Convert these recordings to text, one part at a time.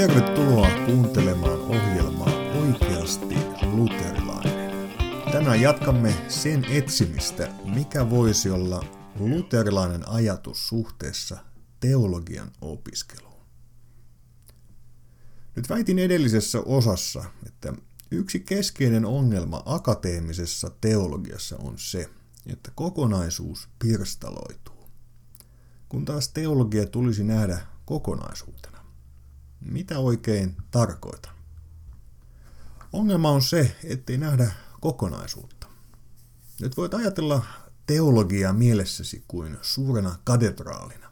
Tervetuloa kuuntelemaan ohjelmaa Oikeasti luterilainen. Tänään jatkamme sen etsimistä, mikä voisi olla luterilainen ajatus suhteessa teologian opiskeluun. Nyt väitin edellisessä osassa, että yksi keskeinen ongelma akateemisessa teologiassa on se, että kokonaisuus pirstaloituu, kun taas teologia tulisi nähdä kokonaisuutena. Mitä oikein tarkoitan? Ongelma on se, ettei nähdä kokonaisuutta. Nyt voit ajatella teologiaa mielessäsi kuin suurena katedraalina.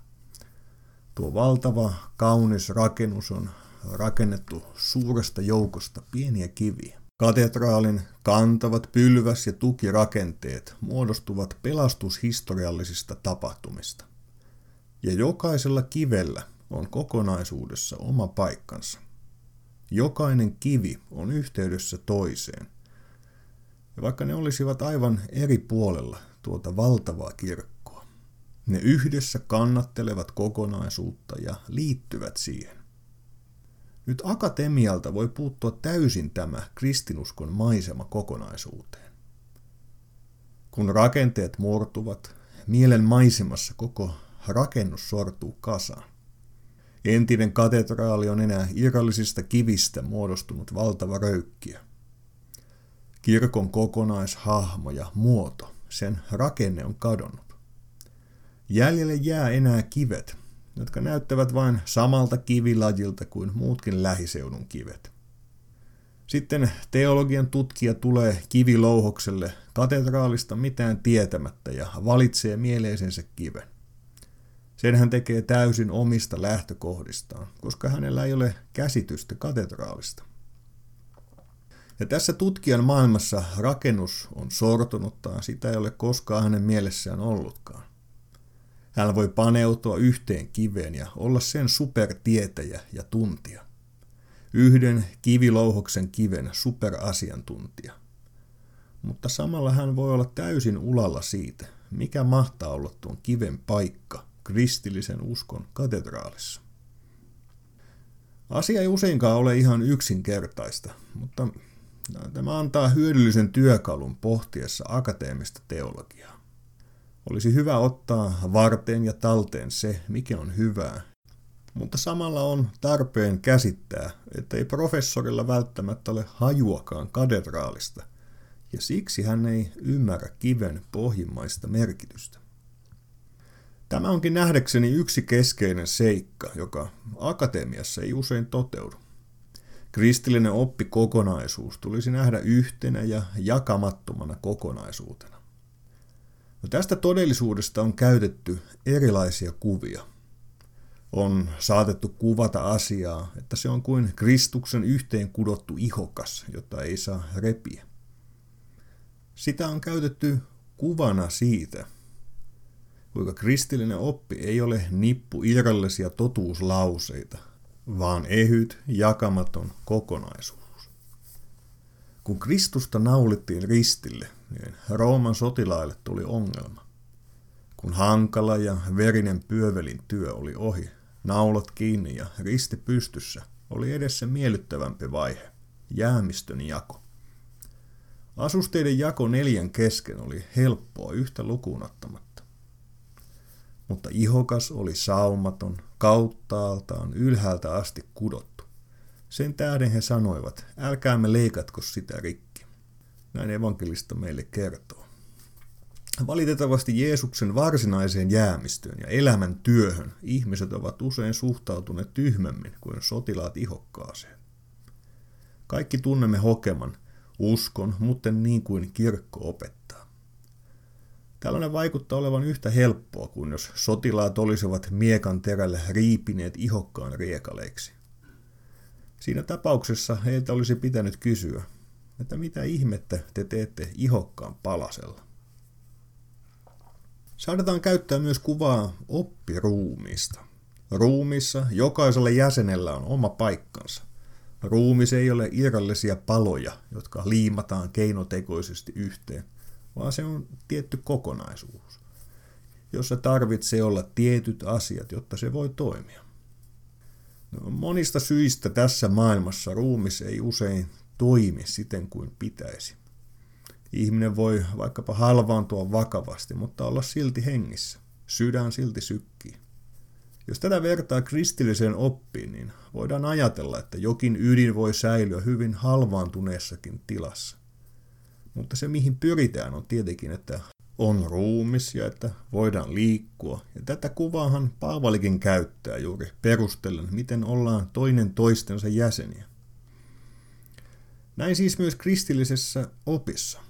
Tuo valtava, kaunis rakennus on rakennettu suuresta joukosta pieniä kiviä. Katedraalin kantavat pylväs- ja tukirakenteet muodostuvat pelastushistoriallisista tapahtumista. Ja jokaisella kivellä on kokonaisuudessa oma paikkansa. Jokainen kivi on yhteydessä toiseen. Ja vaikka ne olisivat aivan eri puolella tuota valtavaa kirkkoa, ne yhdessä kannattelevat kokonaisuutta ja liittyvät siihen. Nyt akatemialta voi puuttua täysin tämä kristinuskon maisema kokonaisuuteen. Kun rakenteet murtuvat, mielen maisemassa koko rakennus sortuu kasaan. Entinen katedraali on enää irrallisista kivistä muodostunut valtava röykkiö. Kirkon kokonaishahmo ja muoto, sen rakenne on kadonnut. Jäljelle jää enää kivet, jotka näyttävät vain samalta kivilajilta kuin muutkin lähiseudun kivet. Sitten teologian tutkija tulee kivilouhokselle katedraalista mitään tietämättä ja valitsee mieleisensä kiven. Sen hän tekee täysin omista lähtökohdistaan, koska hänellä ei ole käsitystä katedraalista. Ja tässä tutkijan maailmassa rakennus on sortunut tai sitä ei ole koskaan hänen mielessään ollutkaan. Hän voi paneutua yhteen kiveen ja olla sen supertietäjä ja tuntija. Yhden kivilouhoksen kiven superasiantuntija. Mutta samalla hän voi olla täysin ulalla siitä, mikä mahtaa olla tuon kiven paikka kristillisen uskon katedraalissa. Asia ei useinkaan ole ihan yksinkertaista, mutta tämä antaa hyödyllisen työkalun pohtiessa akateemista teologiaa. Olisi hyvä ottaa varteen ja talteen se, mikä on hyvää, mutta samalla on tarpeen käsittää, että ei professorilla välttämättä ole hajuakaan katedraalista, ja siksi hän ei ymmärrä kiven pohjimmaista merkitystä. Tämä onkin nähdäkseni yksi keskeinen seikka, joka akatemiassa ei usein toteudu. Kristillinen oppikokonaisuus tulisi nähdä yhtenä ja jakamattomana kokonaisuutena. No tästä todellisuudesta on käytetty erilaisia kuvia. On saatettu kuvata asiaa, että se on kuin Kristuksen yhteen kudottu ihokas, jota ei saa repiä. Sitä on käytetty kuvana siitä, kuinka kristillinen oppi ei ole nippu irrallisia totuuslauseita, vaan ehyt, jakamaton kokonaisuus. Kun Kristusta naulittiin ristille, niin Rooman sotilaille tuli ongelma. Kun hankala ja verinen pyövelin työ oli ohi, naulat kiinni ja risti pystyssä, oli edessä miellyttävämpi vaihe, jäämistön jako. Asusteiden jako neljän kesken oli helppoa yhtä lukuun ottamatta. Mutta ihokas oli saumaton, kauttaaltaan, ylhäältä asti kudottu. Sen tähden he sanoivat, älkäämme leikatko sitä rikki. Näin evankelista meille kertoo. Valitettavasti Jeesuksen varsinaiseen jäämistöön ja elämän työhön ihmiset ovat usein suhtautuneet tyhmemmin kuin sotilaat ihokkaaseen. Kaikki tunnemme hokeman, uskon, mutta niin kuin kirkko opettaa. Tällainen vaikuttaa olevan yhtä helppoa kuin jos sotilaat olisivat miekan terällä riipineet ihokkaan riekaleiksi. Siinä tapauksessa heiltä olisi pitänyt kysyä, että mitä ihmettä te teette ihokkaan palasella. Saadaan käyttää myös kuvaa oppiruumista. Ruumissa jokaisella jäsenellä on oma paikkansa. Ruumis ei ole irrallisia paloja, jotka liimataan keinotekoisesti yhteen, vaan se on tietty kokonaisuus, jossa tarvitsee olla tietyt asiat, jotta se voi toimia. No, monista syistä tässä maailmassa ruumis ei usein toimi siten kuin pitäisi. Ihminen voi vaikkapa halvaantua vakavasti, mutta olla silti hengissä. Sydän silti sykkii. Jos tätä vertaa kristilliseen oppiin, niin voidaan ajatella, että jokin ydin voi säilyä hyvin halvaantuneessakin tilassa. Mutta se mihin pyritään on tietenkin, että on ruumis ja että voidaan liikkua. Ja tätä kuvaahan Paavalikin käyttää juuri perustellen, miten ollaan toinen toistensa jäseniä. Näin siis myös kristillisessä opissa.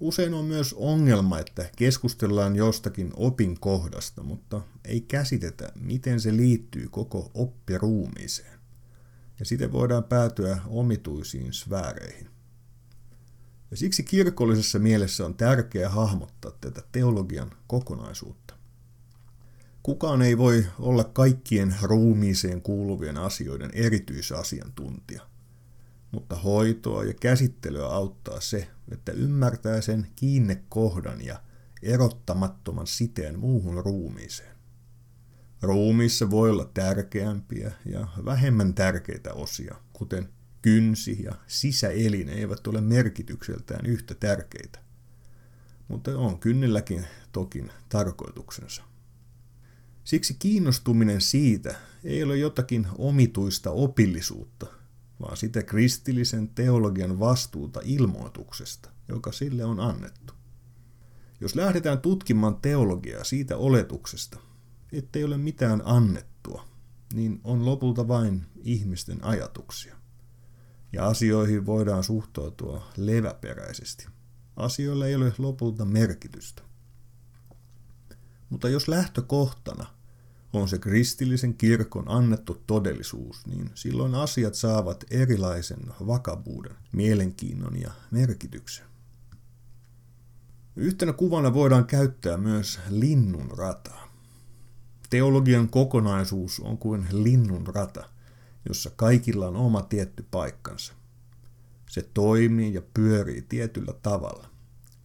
Usein on myös ongelma, että keskustellaan jostakin opin kohdasta, mutta ei käsitetä, miten se liittyy koko oppiruumiiseen. Ja siten voidaan päätyä omituisiin sfääreihin. Ja siksi kirkollisessa mielessä on tärkeää hahmottaa tätä teologian kokonaisuutta. Kukaan ei voi olla kaikkien ruumiiseen kuuluvien asioiden erityisasiantuntija – mutta hoitoa ja käsittelyä auttaa se, että ymmärtää sen kiinnekohdan ja erottamattoman siteen muuhun ruumiiseen. Ruumiissa voi olla tärkeämpiä ja vähemmän tärkeitä osia, kuten kynsi ja sisäelin eivät ole merkitykseltään yhtä tärkeitä. Mutta on kynnilläkin tokin tarkoituksensa. Siksi kiinnostuminen siitä ei ole jotakin omituista opillisuutta, vaan sitä kristillisen teologian vastuuta ilmoituksesta, joka sille on annettu. Jos lähdetään tutkimaan teologiaa siitä oletuksesta, ettei ole mitään annettua, niin on lopulta vain ihmisten ajatuksia. Ja asioihin voidaan suhtautua leväperäisesti. Asioilla ei ole lopulta merkitystä. Mutta jos lähtökohtana on se kristillisen kirkon annettu todellisuus, niin silloin asiat saavat erilaisen vakavuuden, mielenkiinnon ja merkityksen. Yhtenä kuvana voidaan käyttää myös linnun rataa. Teologian kokonaisuus on kuin linnun rata, jossa kaikilla on oma tietty paikkansa. Se toimii ja pyörii tietyllä tavalla.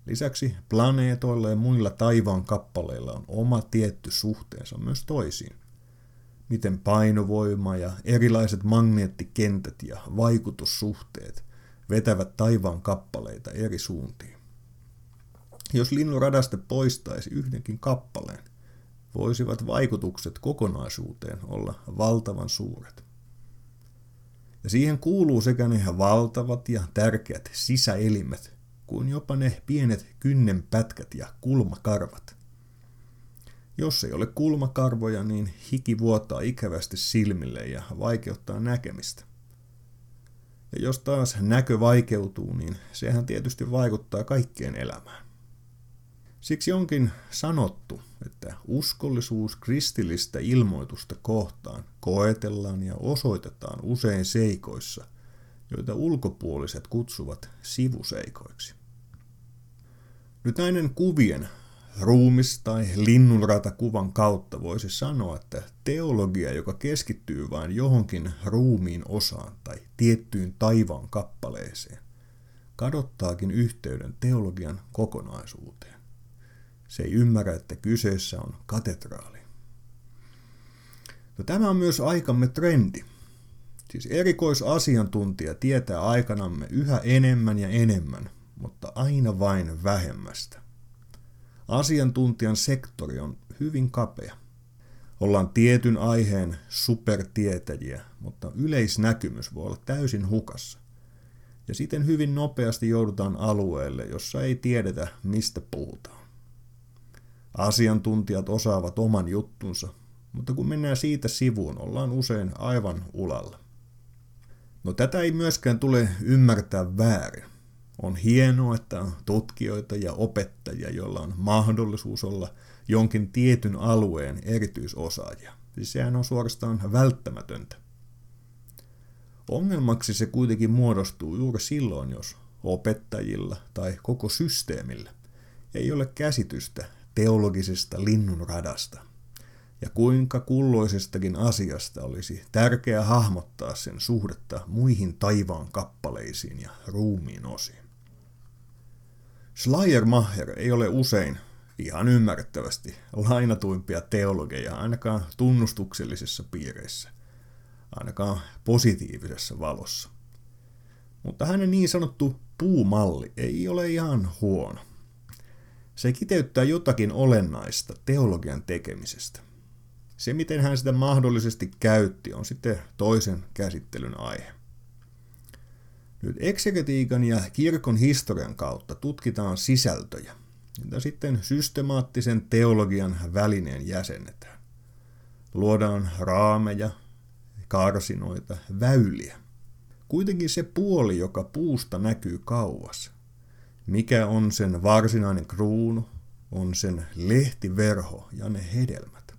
Lisäksi planeetoilla ja muilla taivaan kappaleilla on oma tietty suhteensa myös toisiin. Miten painovoima ja erilaiset magneettikentät ja vaikutussuhteet vetävät taivaan kappaleita eri suuntiin. Jos linnunradasta poistaisi yhdenkin kappaleen, voisivat vaikutukset kokonaisuuteen olla valtavan suuret. Ja siihen kuuluu sekä ne valtavat ja tärkeät sisäelimet, kuin jopa ne pienet kynnenpätkät ja kulmakarvat. Jos ei ole kulmakarvoja, niin hiki vuotaa ikävästi silmille ja vaikeuttaa näkemistä. Ja jos taas näkö vaikeutuu, niin sehän tietysti vaikuttaa kaikkeen elämään. Siksi onkin sanottu, että uskollisuus kristillistä ilmoitusta kohtaan koetellaan ja osoitetaan usein seikoissa, joita ulkopuoliset kutsuvat sivuseikoiksi. Nyt näiden kuvien, ruumis- tai linnunratakuvan kautta voisi sanoa, että teologia, joka keskittyy vain johonkin ruumiin osaan tai tiettyyn taivaan kappaleeseen, kadottaakin yhteyden teologian kokonaisuuteen. Se ei ymmärrä, että kyseessä on katedraali. No, tämä on myös aikamme trendi. Siis erikoisasiantuntija tietää aikanamme yhä enemmän ja enemmän mutta aina vain vähemmästä. Asiantuntijan sektori on hyvin kapea. Ollaan tietyn aiheen supertietäjiä, mutta yleisnäkymys voi olla täysin hukassa. Ja siten hyvin nopeasti joudutaan alueelle, jossa ei tiedetä, mistä puhutaan. Asiantuntijat osaavat oman juttunsa, mutta kun mennään siitä sivuun, ollaan usein aivan ulalla. No tätä ei myöskään tule ymmärtää väärin. On hienoa, että on tutkijoita ja opettajia, joilla on mahdollisuus olla jonkin tietyn alueen erityisosaajia. Siis sehän on suorastaan välttämätöntä. Ongelmaksi se kuitenkin muodostuu juuri silloin, jos opettajilla tai koko systeemillä ei ole käsitystä teologisesta linnunradasta ja kuinka kulloisestakin asiasta olisi tärkeää hahmottaa sen suhdetta muihin taivaan kappaleisiin ja ruumiin osiin. Schleiermacher ei ole usein, ihan ymmärrettävästi, lainatuimpia teologeja ainakaan tunnustuksellisissa piireissä. ainakaan positiivisessa valossa. Mutta hänen niin sanottu puumalli ei ole ihan huono. Se kiteyttää jotakin olennaista teologian tekemisestä. Se, miten hän sitä mahdollisesti käytti, on sitten toisen käsittelyn aihe. Nyt eksegetiikan ja kirkon historian kautta tutkitaan sisältöjä, joita sitten systemaattisen teologian välineen jäsennetään. Luodaan raameja, karsinoita, väyliä. Kuitenkin se puoli, joka puusta näkyy kauas. Mikä on sen varsinainen kruunu, on sen lehtiverho ja ne hedelmät.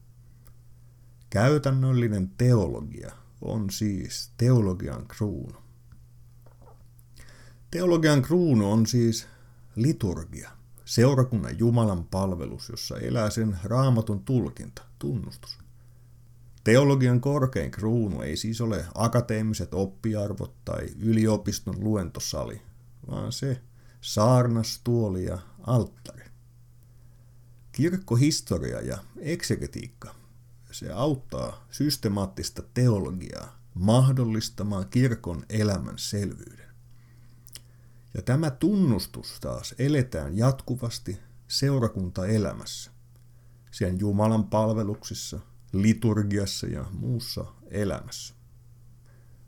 Käytännöllinen teologia on siis teologian kruunu. Teologian kruunu on siis liturgia, seurakunnan Jumalan palvelus, jossa elää sen raamatun tulkinta, tunnustus. Teologian korkein kruunu ei siis ole akateemiset oppiarvot tai yliopiston luentosali, vaan se saarnastuoli ja alttari. Kirkkohistoria ja eksegetiikka, se auttaa systemaattista teologiaa mahdollistamaan kirkon elämän selvyyden. Ja tämä tunnustus taas eletään jatkuvasti seurakuntaelämässä, sen Jumalan palveluksissa, liturgiassa ja muussa elämässä.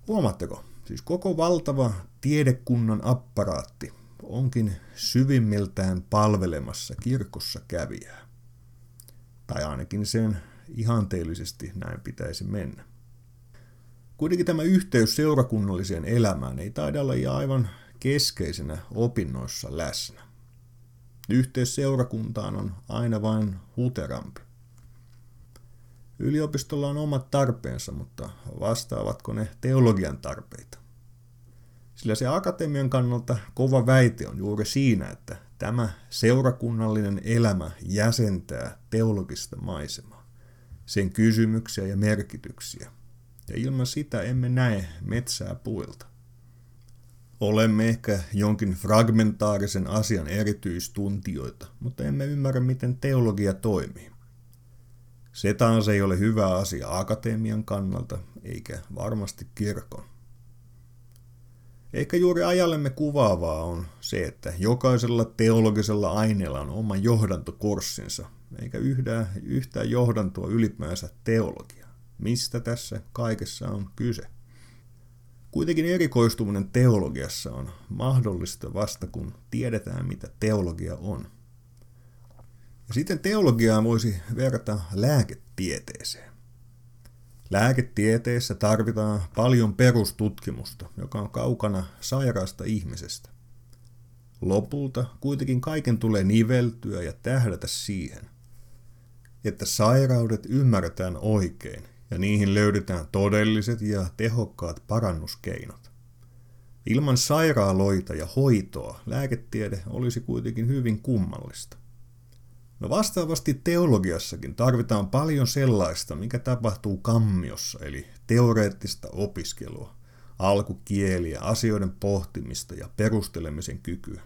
Huomaatteko, siis koko valtava tiedekunnan apparaatti onkin syvimmiltään palvelemassa kirkossa kävijää. Tai ainakin sen ihanteellisesti näin pitäisi mennä. Kuitenkin tämä yhteys seurakunnalliseen elämään ei taida olla aivan keskeisenä opinnoissa läsnä. Yhteys seurakuntaan on aina vain huterampi. Yliopistolla on omat tarpeensa, mutta vastaavatko ne teologian tarpeita? Sillä se akatemian kannalta kova väite on juuri siinä, että tämä seurakunnallinen elämä jäsentää teologista maisemaa, sen kysymyksiä ja merkityksiä. Ja ilman sitä emme näe metsää puilta. Olemme ehkä jonkin fragmentaarisen asian erityistuntijoita, mutta emme ymmärrä, miten teologia toimii. Se taas ei ole hyvä asia akatemian kannalta, eikä varmasti kirkon. Ehkä juuri ajallemme kuvaavaa on se, että jokaisella teologisella aineella on oma johdantokurssinsa, eikä yhtään, yhtään johdantoa ylipäänsä teologia. Mistä tässä kaikessa on kyse? Kuitenkin erikoistuminen teologiassa on mahdollista vasta kun tiedetään, mitä teologia on. Ja sitten teologiaa voisi verrata lääketieteeseen. Lääketieteessä tarvitaan paljon perustutkimusta, joka on kaukana sairaasta ihmisestä. Lopulta kuitenkin kaiken tulee niveltyä ja tähdätä siihen, että sairaudet ymmärretään oikein ja niihin löydetään todelliset ja tehokkaat parannuskeinot. Ilman sairaaloita ja hoitoa lääketiede olisi kuitenkin hyvin kummallista. No vastaavasti teologiassakin tarvitaan paljon sellaista, mikä tapahtuu kammiossa, eli teoreettista opiskelua, alkukieliä, asioiden pohtimista ja perustelemisen kykyä.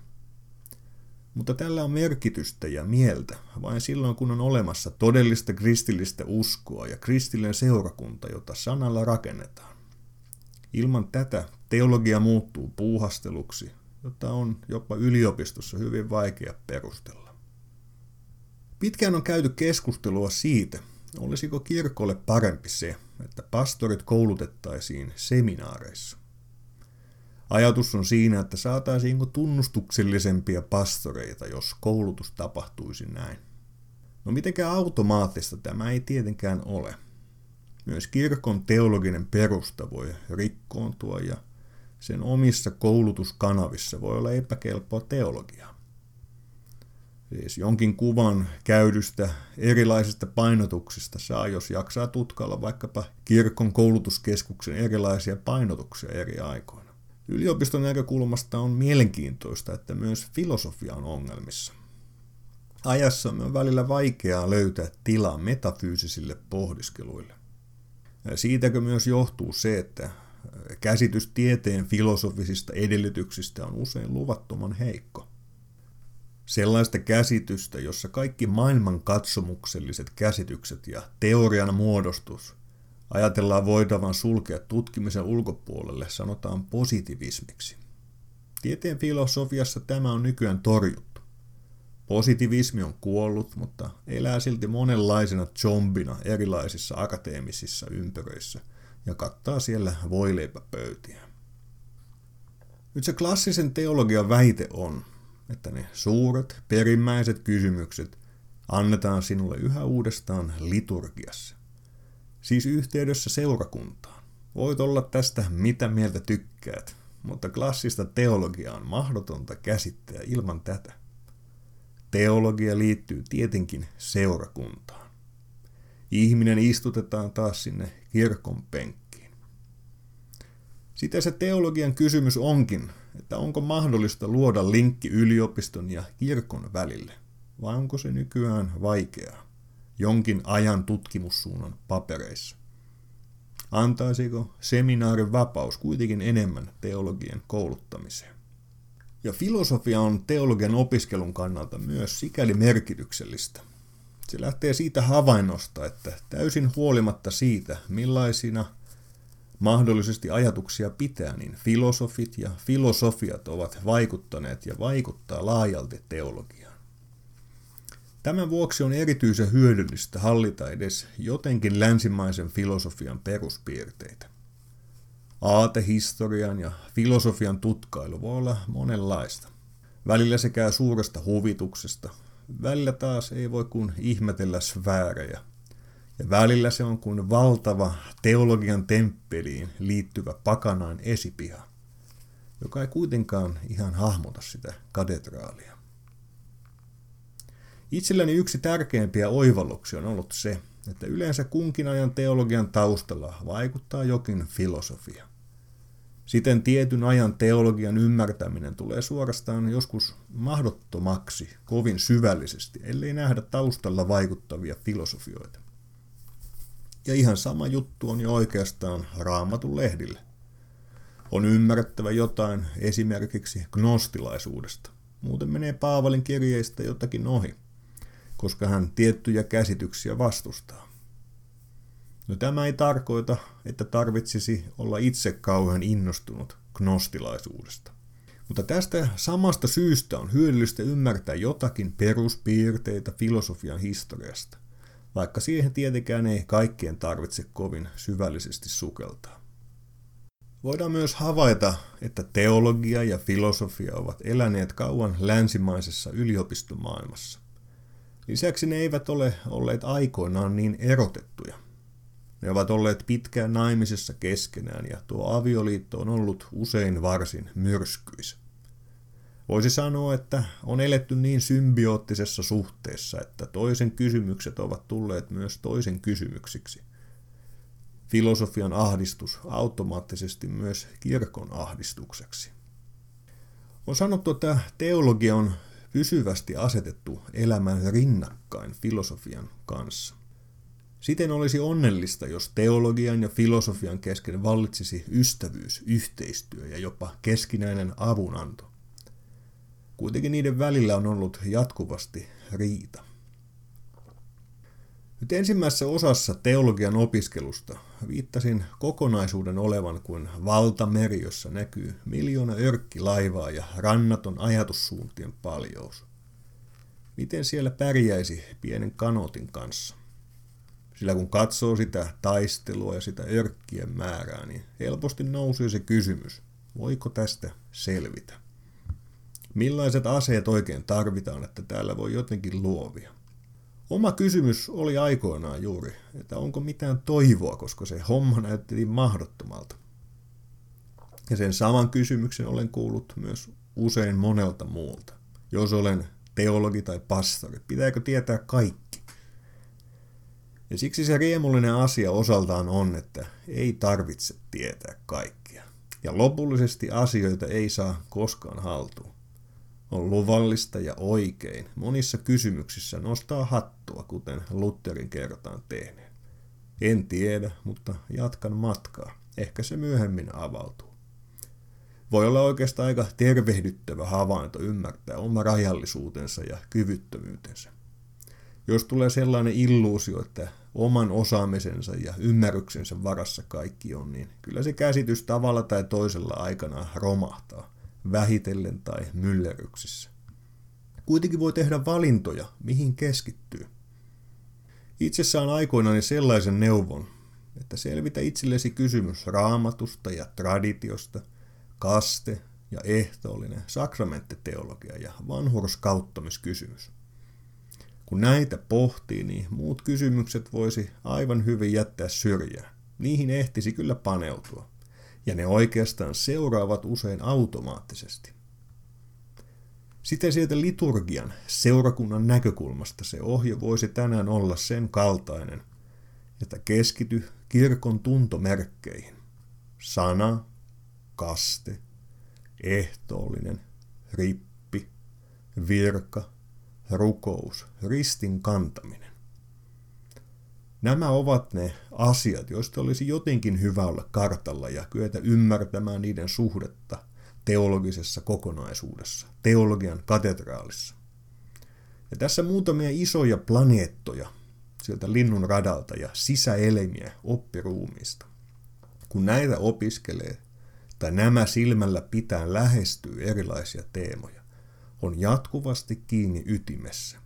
Mutta tällä on merkitystä ja mieltä vain silloin, kun on olemassa todellista kristillistä uskoa ja kristillinen seurakunta, jota sanalla rakennetaan. Ilman tätä teologia muuttuu puuhasteluksi, jota on jopa yliopistossa hyvin vaikea perustella. Pitkään on käyty keskustelua siitä, olisiko kirkolle parempi se, että pastorit koulutettaisiin seminaareissa. Ajatus on siinä, että saataisiinko tunnustuksellisempia pastoreita, jos koulutus tapahtuisi näin. No mitenkään automaattista tämä ei tietenkään ole. Myös kirkon teologinen perusta voi rikkoontua ja sen omissa koulutuskanavissa voi olla epäkelpoa teologiaa. Siis jonkin kuvan käydystä erilaisista painotuksista saa, jos jaksaa tutkalla vaikkapa kirkon koulutuskeskuksen erilaisia painotuksia eri aikoina. Yliopiston näkökulmasta on mielenkiintoista, että myös filosofia on ongelmissa. Ajassa on välillä vaikeaa löytää tilaa metafyysisille pohdiskeluille. Siitäkö myös johtuu se, että käsitys tieteen filosofisista edellytyksistä on usein luvattoman heikko. Sellaista käsitystä, jossa kaikki maailman katsomukselliset käsitykset ja teorian muodostus ajatellaan voitavan sulkea tutkimisen ulkopuolelle, sanotaan positivismiksi. Tieteen filosofiassa tämä on nykyään torjuttu. Positivismi on kuollut, mutta elää silti monenlaisena zombina erilaisissa akateemisissa ympyröissä ja kattaa siellä voileipäpöytiä. Nyt se klassisen teologian väite on, että ne suuret, perimmäiset kysymykset annetaan sinulle yhä uudestaan liturgiassa. Siis yhteydessä seurakuntaan. Voit olla tästä mitä mieltä tykkäät, mutta klassista teologiaa on mahdotonta käsittää ilman tätä. Teologia liittyy tietenkin seurakuntaan. Ihminen istutetaan taas sinne kirkon penkkiin. Sitä se teologian kysymys onkin, että onko mahdollista luoda linkki yliopiston ja kirkon välille, vai onko se nykyään vaikeaa, jonkin ajan tutkimussuunnan papereissa. Antaisiko seminaarin vapaus kuitenkin enemmän teologian kouluttamiseen? Ja filosofia on teologian opiskelun kannalta myös sikäli merkityksellistä. Se lähtee siitä havainnosta, että täysin huolimatta siitä, millaisina mahdollisesti ajatuksia pitää, niin filosofit ja filosofiat ovat vaikuttaneet ja vaikuttaa laajalti teologiaan. Tämän vuoksi on erityisen hyödyllistä hallita edes jotenkin länsimaisen filosofian peruspiirteitä. Aatehistorian ja filosofian tutkailu voi olla monenlaista. Välillä se käy suuresta huvituksesta, välillä taas ei voi kuin ihmetellä sfäärejä. Ja välillä se on kuin valtava teologian temppeliin liittyvä pakanain esipiha, joka ei kuitenkaan ihan hahmota sitä katedraalia. Itselläni yksi tärkeimpiä oivalluksia on ollut se, että yleensä kunkin ajan teologian taustalla vaikuttaa jokin filosofia. Siten tietyn ajan teologian ymmärtäminen tulee suorastaan joskus mahdottomaksi kovin syvällisesti, ellei nähdä taustalla vaikuttavia filosofioita. Ja ihan sama juttu on jo oikeastaan raamatun lehdille. On ymmärrettävä jotain esimerkiksi gnostilaisuudesta. Muuten menee Paavalin kirjeistä jotakin ohi – koska hän tiettyjä käsityksiä vastustaa. No tämä ei tarkoita, että tarvitsisi olla itse kauhean innostunut gnostilaisuudesta. Mutta tästä samasta syystä on hyödyllistä ymmärtää jotakin peruspiirteitä filosofian historiasta, vaikka siihen tietenkään ei kaikkien tarvitse kovin syvällisesti sukeltaa. Voidaan myös havaita, että teologia ja filosofia ovat eläneet kauan länsimaisessa yliopistomaailmassa. Lisäksi ne eivät ole olleet aikoinaan niin erotettuja. Ne ovat olleet pitkään naimisessa keskenään ja tuo avioliitto on ollut usein varsin myrskyis. Voisi sanoa, että on eletty niin symbioottisessa suhteessa, että toisen kysymykset ovat tulleet myös toisen kysymyksiksi. Filosofian ahdistus automaattisesti myös kirkon ahdistukseksi. On sanottu, että teologia on pysyvästi asetettu elämään rinnakkain filosofian kanssa. Siten olisi onnellista, jos teologian ja filosofian kesken vallitsisi ystävyys, yhteistyö ja jopa keskinäinen avunanto. Kuitenkin niiden välillä on ollut jatkuvasti riita. Nyt ensimmäisessä osassa teologian opiskelusta viittasin kokonaisuuden olevan kuin valtameri, jossa näkyy miljoona örkkilaivaa ja rannaton ajatussuuntien paljous. Miten siellä pärjäisi pienen kanotin kanssa? Sillä kun katsoo sitä taistelua ja sitä örkkien määrää, niin helposti nousee se kysymys, voiko tästä selvitä? Millaiset aseet oikein tarvitaan, että täällä voi jotenkin luovia? Oma kysymys oli aikoinaan juuri, että onko mitään toivoa, koska se homma näytti niin mahdottomalta. Ja sen saman kysymyksen olen kuullut myös usein monelta muulta. Jos olen teologi tai pastori, pitääkö tietää kaikki? Ja siksi se riemullinen asia osaltaan on, että ei tarvitse tietää kaikkia. Ja lopullisesti asioita ei saa koskaan haltuun on luvallista ja oikein monissa kysymyksissä nostaa hattua, kuten Lutherin kertaan tehneen. En tiedä, mutta jatkan matkaa. Ehkä se myöhemmin avautuu. Voi olla oikeastaan aika tervehdyttävä havainto ymmärtää oma rajallisuutensa ja kyvyttömyytensä. Jos tulee sellainen illuusio, että oman osaamisensa ja ymmärryksensä varassa kaikki on, niin kyllä se käsitys tavalla tai toisella aikana romahtaa, vähitellen tai myllerryksissä. Kuitenkin voi tehdä valintoja, mihin keskittyy. Itse saan aikoinani sellaisen neuvon, että selvitä itsellesi kysymys raamatusta ja traditiosta, kaste ja ehtoollinen sakramenttiteologia ja vanhurskauttamiskysymys. Kun näitä pohtii, niin muut kysymykset voisi aivan hyvin jättää syrjään. Niihin ehtisi kyllä paneutua. Ja ne oikeastaan seuraavat usein automaattisesti. Sitten sieltä liturgian, seurakunnan näkökulmasta se ohje voisi tänään olla sen kaltainen, että keskity kirkon tuntomerkkeihin. Sana, kaste, ehtoollinen, rippi, virka, rukous, ristin kantaminen. Nämä ovat ne asiat, joista olisi jotenkin hyvä olla kartalla ja kyetä ymmärtämään niiden suhdetta teologisessa kokonaisuudessa, teologian katedraalissa. Ja tässä muutamia isoja planeettoja sieltä linnun radalta ja sisäelimiä oppiruumista. Kun näitä opiskelee tai nämä silmällä pitää lähestyy erilaisia teemoja, on jatkuvasti kiinni ytimessä.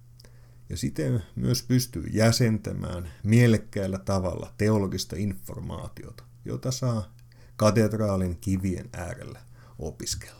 Ja siten myös pystyy jäsentämään mielekkäällä tavalla teologista informaatiota, jota saa katedraalin kivien äärellä opiskella.